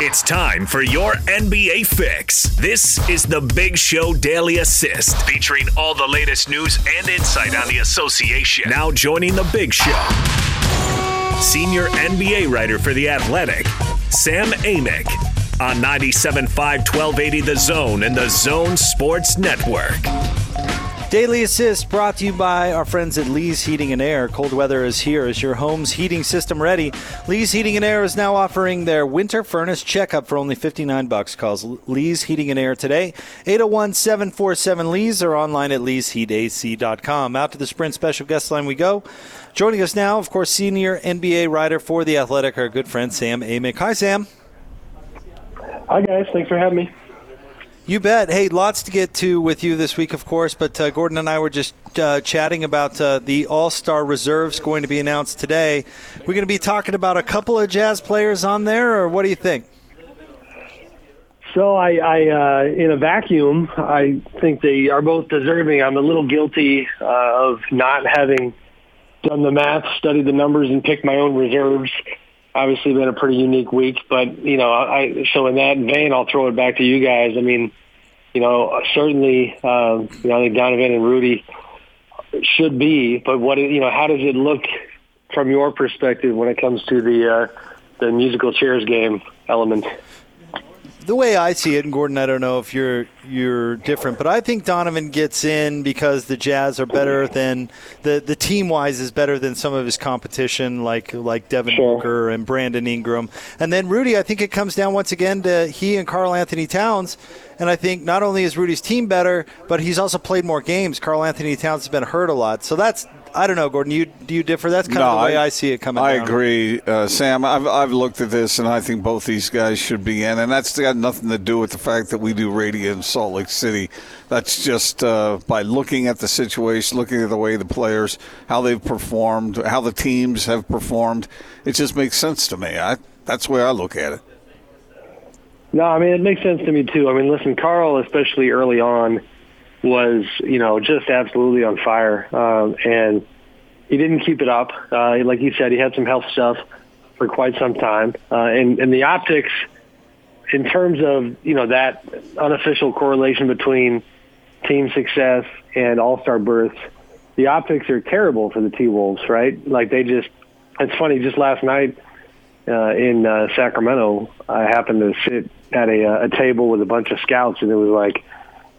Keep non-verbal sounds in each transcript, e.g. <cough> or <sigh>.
It's time for your NBA fix. This is the Big Show Daily Assist, featuring all the latest news and insight on the association. Now joining the Big Show, senior NBA writer for The Athletic, Sam Amick, on 97.5 1280 The Zone and The Zone Sports Network. Daily Assist brought to you by our friends at Lee's Heating and Air. Cold weather is here. Is your home's heating system ready? Lee's Heating and Air is now offering their winter furnace checkup for only 59 bucks. Calls Lee's Heating and Air today. 801-747 Lee's or online at leesheatac.com. Out to the Sprint special guest line we go. Joining us now, of course, senior NBA writer for The Athletic, our good friend Sam Amick. Hi, Sam. Hi, guys. Thanks for having me. You bet. Hey, lots to get to with you this week, of course. But uh, Gordon and I were just uh, chatting about uh, the All Star reserves going to be announced today. We're going to be talking about a couple of Jazz players on there, or what do you think? So, I, I uh, in a vacuum, I think they are both deserving. I'm a little guilty uh, of not having done the math, studied the numbers, and picked my own reserves obviously been a pretty unique week. But you know, I so in that vein, I'll throw it back to you guys. I mean, you know, certainly, um, you know, I think Donovan and Rudy should be. But what you know, how does it look from your perspective when it comes to the uh, the musical chairs game element? The way I see it, and Gordon, I don't know if you're you're different, but I think Donovan gets in because the Jazz are better than the the team wise is better than some of his competition, like like Devin sure. Booker and Brandon Ingram, and then Rudy. I think it comes down once again to he and Karl-Anthony Towns, and I think not only is Rudy's team better, but he's also played more games. Karl-Anthony Towns has been hurt a lot, so that's I don't know, Gordon. You do you differ? That's kind no, of the way I, I, see it coming. Out. I down. agree, uh, Sam. I've I've looked at this, and I think both these guys should be in, and that's got nothing to do with the fact that we do radio in Salt Lake City. That's just uh, by looking at the situation, looking at the way the players, how they've performed, how the teams have performed. It just makes sense to me. I that's the way I look at it. No, I mean it makes sense to me too. I mean, listen, Karl, especially early on was, you know, just absolutely on fire. Um, and he didn't keep it up. Uh, like you said, he had some health stuff for quite some time. Uh, and, and the optics, in terms of, you know, that unofficial correlation between team success and all-star berths, the optics are terrible for the T-Wolves, right? Like they just, it's funny, just last night uh, in uh, Sacramento, I happened to sit at a, uh, a table with a bunch of scouts and it was like,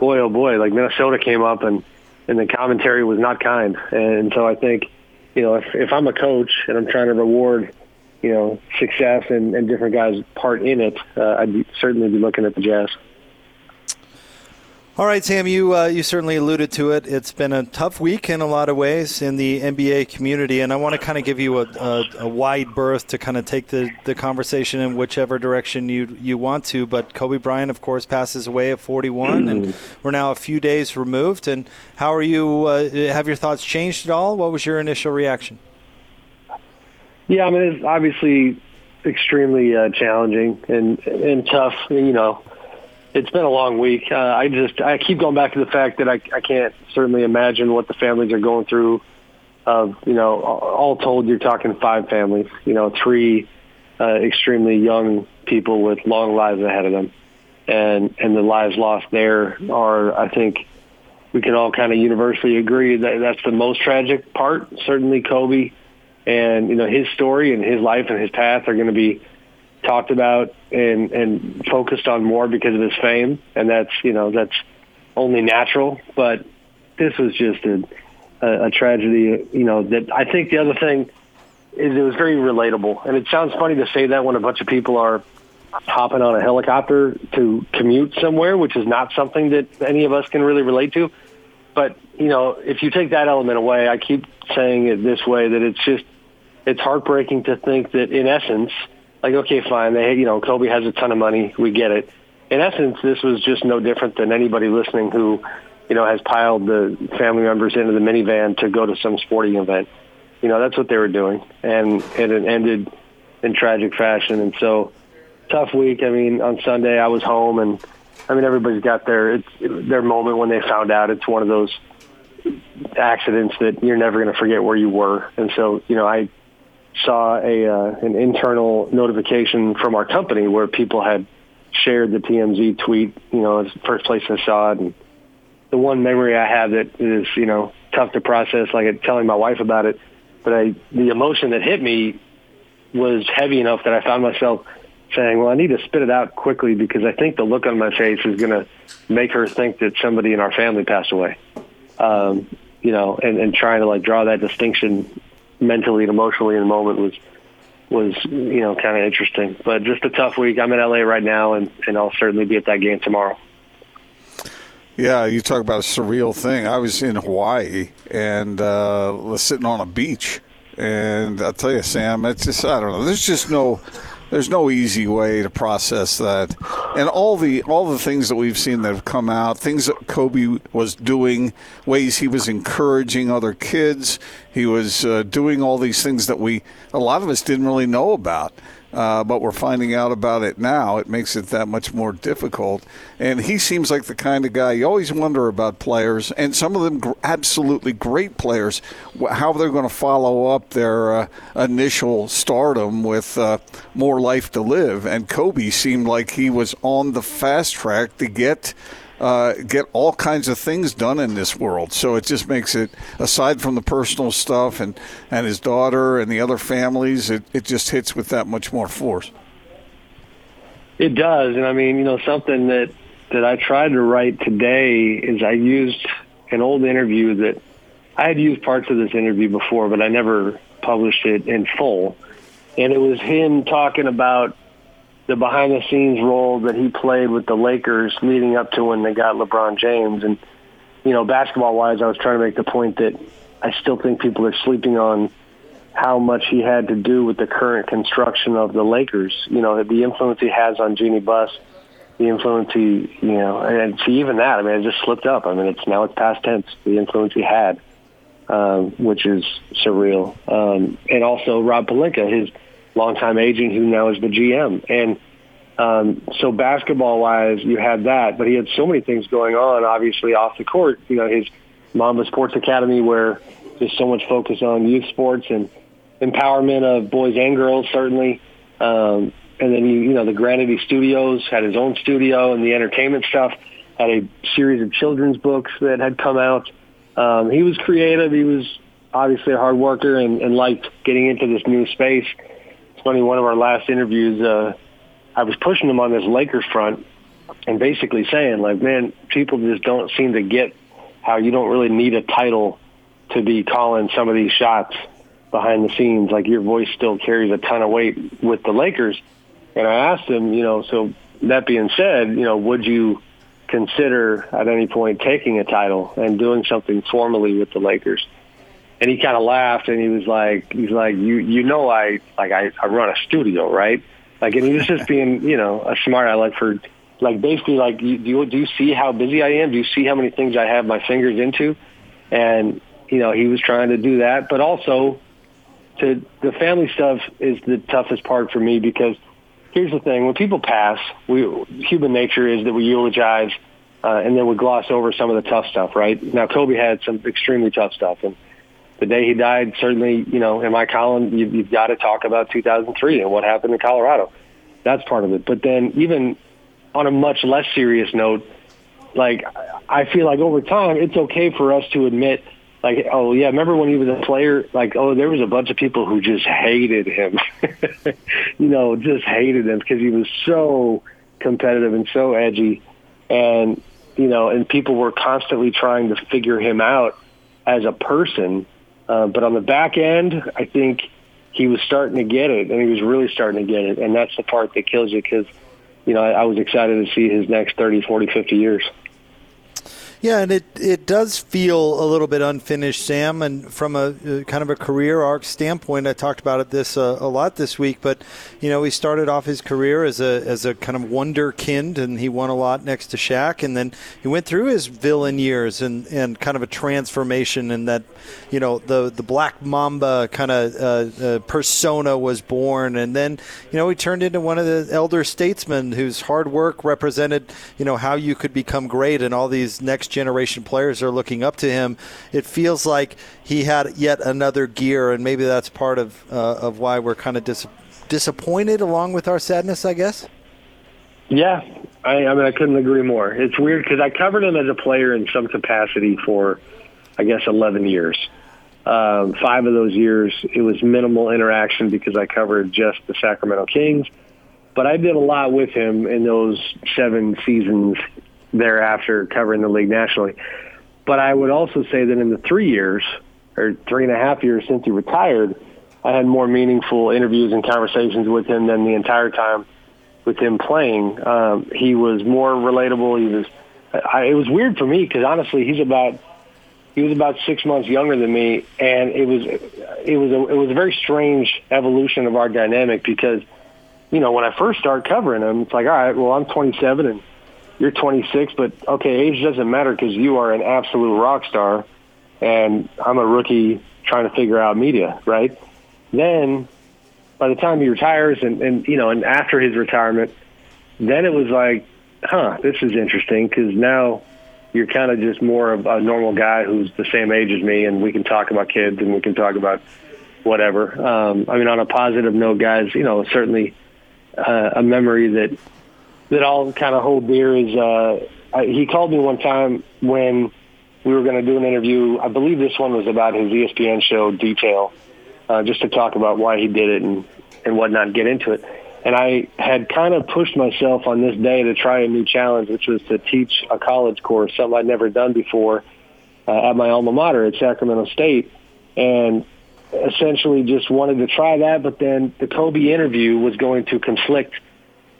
boy, oh boy, like Minnesota came up and and the commentary was not kind. And so I think, you know, if if I'm a coach and I'm trying to reward, you know, success and, and different guys' part in it, uh, I'd certainly be looking at the Jazz. All right, Sam, you uh, you certainly alluded to it. It's been a tough week in a lot of ways in the NBA community, and I want to kind of give you a, a, a, wide berth to kind of take the, the conversation in whichever direction you you want to. But Kobe Bryant, of course, passes away at 41, and mm-hmm. we're now a few days removed. And how are you? Uh, have your thoughts changed at all? What was your initial reaction? Yeah, I mean, it's obviously extremely uh, challenging and and tough. You know it's been a long week. Uh, I just I keep going back to the fact that I I can't certainly imagine what the families are going through. Of you know, all told, you're talking five families. You know, three uh, extremely young people with long lives ahead of them, and and the lives lost there are I think we can all kind of universally agree that that's the most tragic part. Certainly, Kobe and you know his story and his life and his path are going to be talked about and and focused on more because of his fame, and that's you know that's only natural. But this was just a, a, a tragedy. You know that I think the other thing is it was very relatable, and it sounds funny to say that when a bunch of people are hopping on a helicopter to commute somewhere, which is not something that any of us can really relate to. But you know, if you take that element away, I keep saying it this way that it's just it's heartbreaking to think that in essence like, okay, fine. They, you know, Kobe has a ton of money. We get it. In essence, this was just no different than anybody listening who, you know, has piled the family members into the minivan to go to some sporting event. You know, that's what they were doing, and, and it ended in tragic fashion. And so, tough week. I mean, on Sunday I was home, and I mean everybody's got their it's their moment when they found out. It's one of those accidents that you're never going to forget where you were. And so, you know, I saw a uh, an internal notification from our company where people had shared the TMZ tweet. You know, the first place I saw it. And the one memory I have that is you know tough to process, like telling my wife about it. But I, the emotion that hit me was heavy enough that I found myself saying, "Well, I need to spit it out quickly because I think the look on my face is going to make her think that somebody in our family passed away." Um, you know, and, and trying to like draw that distinction mentally and emotionally in the moment was was you know kind of interesting. But just a tough week. I'm in LA right now, and and I'll certainly be at that game tomorrow. Yeah, you talk about a surreal thing. I was in Hawaii and uh, was sitting on a beach, and I'll tell you, Sam, it's just I don't know. There's just no there's no easy way to process that. And all the all the things that we've seen that have come out, things that Kobe was doing, ways he was encouraging other kids, he was uh, doing all these things that we a lot of us didn't really know about uh, but we're finding out about it now. It makes it that much more difficult. And he seems like the kind of guy you always wonder about players, and some of them gr- absolutely great players, how they're going to follow up their uh, initial stardom with uh, more life to live. And Kobe seemed like he was on the fast track to get uh, get all kinds of things done in this world. So it just makes it, aside from the personal stuff and, and his daughter and the other families, it, it just hits with that much more force. It does. And I mean, you know, something that, that I tried to write today is I used an old interview that I had used parts of this interview before, but I never published it in full. And it was him talking about the behind the scenes role that he played with the Lakers leading up to when they got LeBron James. And, you know, basketball wise, I was trying to make the point that I still think people are sleeping on how much he had to do with the current construction of the Lakers. You know, the influence he has on Jeanie Buss, the influence he, you know, and see even that. I mean, it just slipped up. I mean, it's now it's past tense. The influence he had, um, which is surreal. Um, and also Rob Pelinka, his longtime agent who now is the GM. And um, so basketball wise, you had that, but he had so many things going on, obviously off the court. You know, his Mamba Sports Academy, where there's so much focus on youth sports and empowerment of boys and girls, certainly. Um, and then you, you know, the Granity Studios had his own studio, and the entertainment stuff had a series of children's books that had come out. Um, he was creative. He was obviously a hard worker and, and liked getting into this new space funny, one of our last interviews, uh, I was pushing him on this Lakers front and basically saying, like, man, people just don't seem to get how you don't really need a title to be calling some of these shots behind the scenes. Like your voice still carries a ton of weight with the Lakers. And I asked him, you know, so that being said, you know, would you consider at any point taking a title and doing something formally with the Lakers? And he kind of laughed and he was like, he's like, you you know, I like I, I run a studio, right? Like, and he was just <laughs> being, you know, a smart aleck for, like, basically, like, you, do you do you see how busy I am? Do you see how many things I have my fingers into? And you know, he was trying to do that, but also to the family stuff is the toughest part for me because here's the thing: when people pass, we human nature is that we eulogize. Uh, and then we gloss over some of the tough stuff, right? Now, Kobe had some extremely tough stuff, and the day he died, certainly, you know, in my column, you, you've got to talk about 2003 and what happened in Colorado. That's part of it. But then, even on a much less serious note, like I feel like over time, it's okay for us to admit, like, oh yeah, remember when he was a player? Like, oh, there was a bunch of people who just hated him, <laughs> you know, just hated him because he was so competitive and so edgy, and you know, and people were constantly trying to figure him out as a person uh, but on the back end, I think he was starting to get it, and he was really starting to get it. And that's the part that kills you because, you know, I, I was excited to see his next 30, 40, 50 years. Yeah, and it, it does feel a little bit unfinished, Sam. And from a, a kind of a career arc standpoint, I talked about it this uh, a lot this week. But you know, he started off his career as a as a kind of wonderkind, and he won a lot next to Shaq. And then he went through his villain years and, and kind of a transformation, and that you know the the Black Mamba kind of uh, uh, persona was born. And then you know he turned into one of the elder statesmen whose hard work represented you know how you could become great and all these next generation players are looking up to him. It feels like he had yet another gear, and maybe that's part of uh, of why we're kind of dis- disappointed, along with our sadness, I guess. Yeah, I, I mean, I couldn't agree more. It's weird because I covered him as a player in some capacity for, I guess, 11 years. Um, five of those years, it was minimal interaction because I covered just the Sacramento Kings. But I did a lot with him in those seven seasons thereafter covering the league nationally. But I would also say that in the three years or three and a half years since he retired, I had more meaningful interviews and conversations with him than the entire time with him playing. Um, he was more relatable. He was. I, it was weird for me because honestly, he's about he was about six months younger than me, and it was it was a, it was a very strange evolution of our dynamic because you know when I first started covering him, it's like all right, well I'm 27 and you're 26, but okay, age doesn't matter because you are an absolute rock star, and I'm a rookie trying to figure out media, right? Then by the time he retires and, and you know, and after his retirement, then it was like, huh, this is interesting because now you're kind of just more of a normal guy who's the same age as me, and we can talk about kids and we can talk about whatever. Um, I mean, on a positive note, guys, you know, certainly uh, a memory that that I'll kind of hold dear is uh, I, he called me one time when we were going to do an interview. I believe this one was about his ESPN show Detail uh, just to talk about why he did it and, and whatnot, get into it. And I had kind of pushed myself on this day to try a new challenge, which was to teach a college course, something I'd never done before uh, at my alma mater at Sacramento State. And essentially just wanted to try that, but then the Kobe interview was going to conflict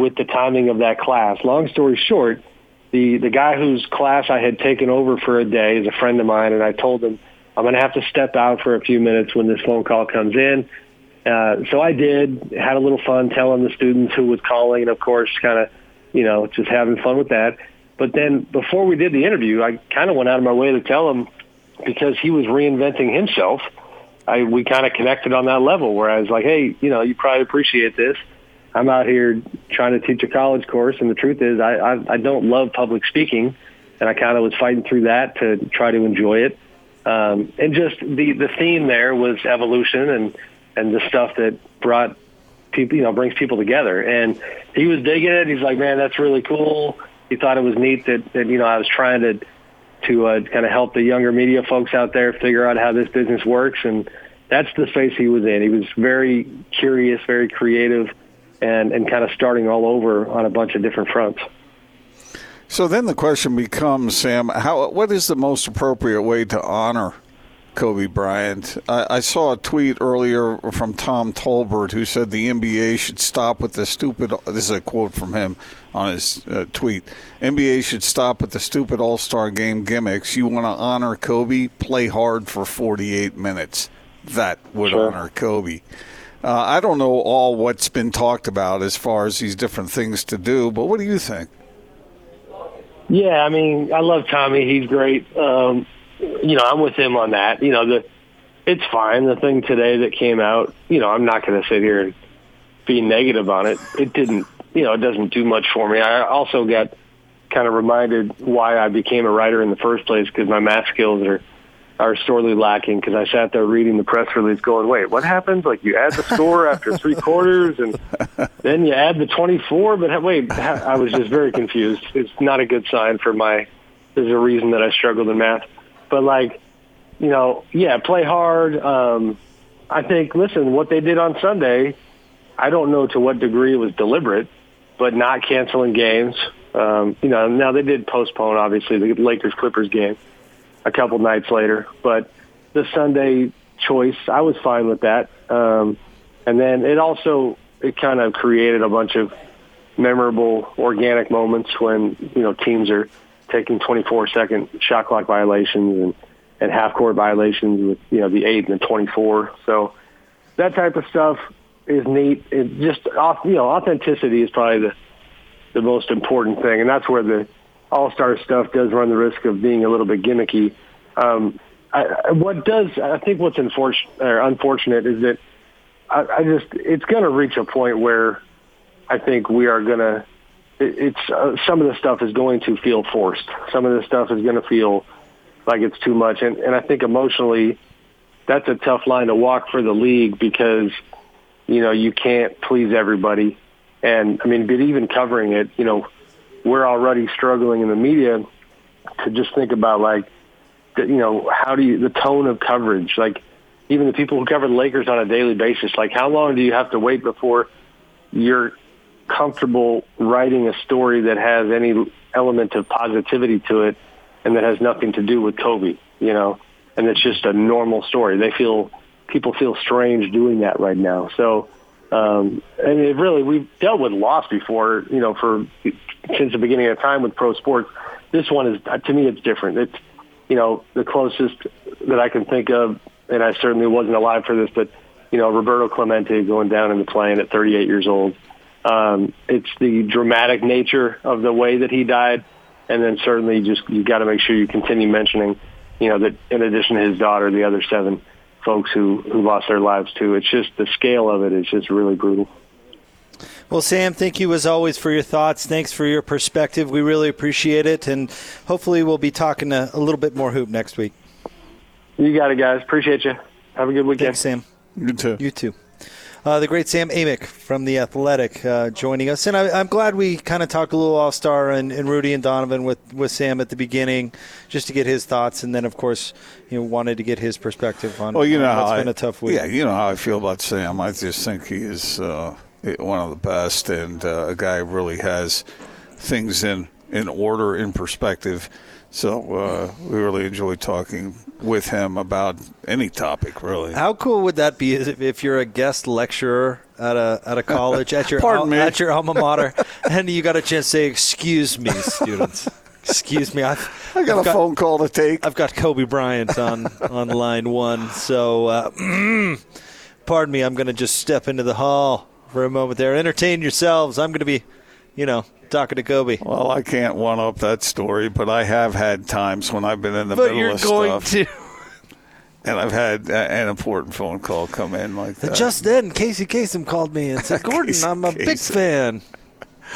with the timing of that class. Long story short, the, the guy whose class I had taken over for a day is a friend of mine, and I told him, I'm going to have to step out for a few minutes when this phone call comes in. Uh, so I did, had a little fun telling the students who was calling, and of course, kind of, you know, just having fun with that. But then before we did the interview, I kind of went out of my way to tell him because he was reinventing himself. I we kind of connected on that level where I was like, hey, you know, you probably appreciate this. I'm out here trying to teach a college course, and the truth is, I I, I don't love public speaking, and I kind of was fighting through that to try to enjoy it. Um, and just the the theme there was evolution and and the stuff that brought people, you know, brings people together. And he was digging it. He's like, man, that's really cool. He thought it was neat that, that you know I was trying to to uh, kind of help the younger media folks out there figure out how this business works. And that's the space he was in. He was very curious, very creative, and and kind of starting all over on a bunch of different fronts. So then the question becomes, Sam, how what is the most appropriate way to honor Kobe Bryant? I, I saw a tweet earlier from Tom Tolbert who said the NBA should stop with the stupid. This is a quote from him on his uh, tweet. NBA should stop with the stupid All Star game gimmicks. You want to honor Kobe? Play hard for 48 minutes. That would sure. honor Kobe. Uh, I don't know all what's been talked about as far as these different things to do, but what do you think? Yeah, I mean, I love Tommy. He's great. Um, you know, I'm with him on that. You know, the it's fine. The thing today that came out, you know, I'm not going to sit here and be negative on it. It didn't, you know, it doesn't do much for me. I also got kind of reminded why I became a writer in the first place because my math skills are are sorely lacking because I sat there reading the press release going, wait, what happens? Like you add the score after three quarters and <laughs> then you add the 24, but wait, I was just very confused. It's not a good sign for my, there's a reason that I struggled in math. But like, you know, yeah, play hard. Um, I think, listen, what they did on Sunday, I don't know to what degree it was deliberate, but not canceling games. Um, you know, now they did postpone, obviously, the Lakers Clippers game a couple nights later. But the Sunday choice, I was fine with that. Um, and then it also it kind of created a bunch of memorable organic moments when you know teams are taking 24 second shot clock violations and and half court violations with you know the eight and the 24. So that type of stuff is neat. It just you know authenticity is probably the the most important thing, and that's where the all Star stuff does run the risk of being a little bit gimmicky. Um, I, what does I think what's unfortunate, or unfortunate is that I, I just it's going to reach a point where I think we are going to it, it's uh, some of the stuff is going to feel forced. Some of the stuff is going to feel like it's too much, and and I think emotionally, that's a tough line to walk for the league because you know you can't please everybody, and I mean, but even covering it, you know, we're already struggling in the media to just think about like, the, you know, how do you the tone of coverage, like even the people who cover the Lakers on a daily basis, like how long do you have to wait before you're comfortable writing a story that has any element of positivity to it and that has nothing to do with Kobe, you know, and it's just a normal story. They feel people feel strange doing that right now. So, um, and it really we've dealt with loss before, you know, for since the beginning of time with pro sports. This one is to me it's different. It's you know the closest that I can think of, and I certainly wasn't alive for this, but you know Roberto Clemente going down in the plane at 38 years old. Um, it's the dramatic nature of the way that he died, and then certainly just you got to make sure you continue mentioning, you know, that in addition to his daughter, the other seven folks who who lost their lives too. It's just the scale of it is just really brutal. Well, Sam, thank you as always for your thoughts. Thanks for your perspective. We really appreciate it, and hopefully we'll be talking a, a little bit more hoop next week. You got it, guys. Appreciate you. Have a good weekend. Thanks, Sam. You too. You too. Uh, the great Sam Amick from The Athletic uh, joining us. And I, am glad we kind of talked a little All Star and, and, Rudy and Donovan with, with Sam at the beginning just to get his thoughts. And then, of course, you know, wanted to get his perspective on well, you know on been I, a tough week. Yeah, you know how I feel about Sam. I just think he is uh, one of the best and uh, a guy who really has things in, in order, in perspective. So uh, we really enjoy talking with him about any topic, really. How cool would that be if you're a guest lecturer at a at a college at your <laughs> al- at your alma mater, <laughs> and you got a chance to say, "Excuse me, students." Excuse me, I've, <laughs> I got I've a phone call to take. I've got Kobe Bryant on on line one, so uh, <clears throat> pardon me. I'm going to just step into the hall for a moment there. Entertain yourselves. I'm going to be, you know, talking to Kobe. Well, I can't one up that story, but I have had times when I've been in the but middle you're of going stuff. to. <laughs> And I've had an important phone call come in like that. Just then, Casey Kasem called me and said, <laughs> "Gordon, I'm a big fan."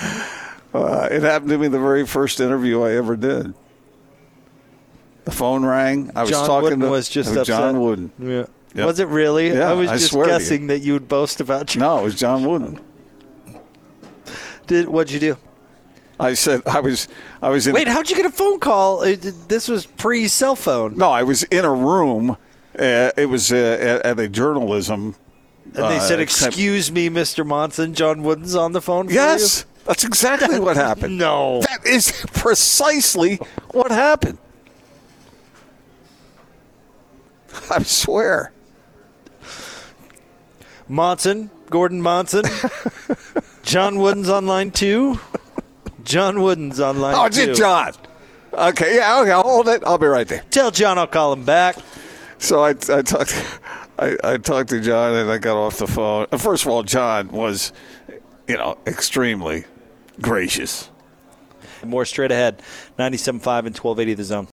<laughs> Uh, it happened to me the very first interview I ever did. The phone rang. I was John talking Wooden to was just to upset. John Wooden. Yeah. Yep. Was it really? Yeah, I was I just swear to you. guessing that you would boast about you. No, it was John Wooden. Did what'd you do? I said I was I was in Wait, how'd you get a phone call? Uh, This was pre cell phone, no I was in a room. Uh, it was uh, at, at a journalism. and they said, uh, "Excuse me, Mr. Monson, John Wooden's on the phone." For Yes, that's exactly what you? happened. <laughs> No. That is precisely what happened. I swear. Monson, Gordon Monson, <laughs> John Wooden's on line two. John Wooden's on line Oh, two. it's John. Okay, yeah, okay, I'll hold it. I'll be right there. Tell John I'll call him back. So I, I talked, I, I talked to John, and I got off the phone. Uh, First of all, John was, you know, extremely gracious. More straight ahead. 97.5 and 1280 the zone.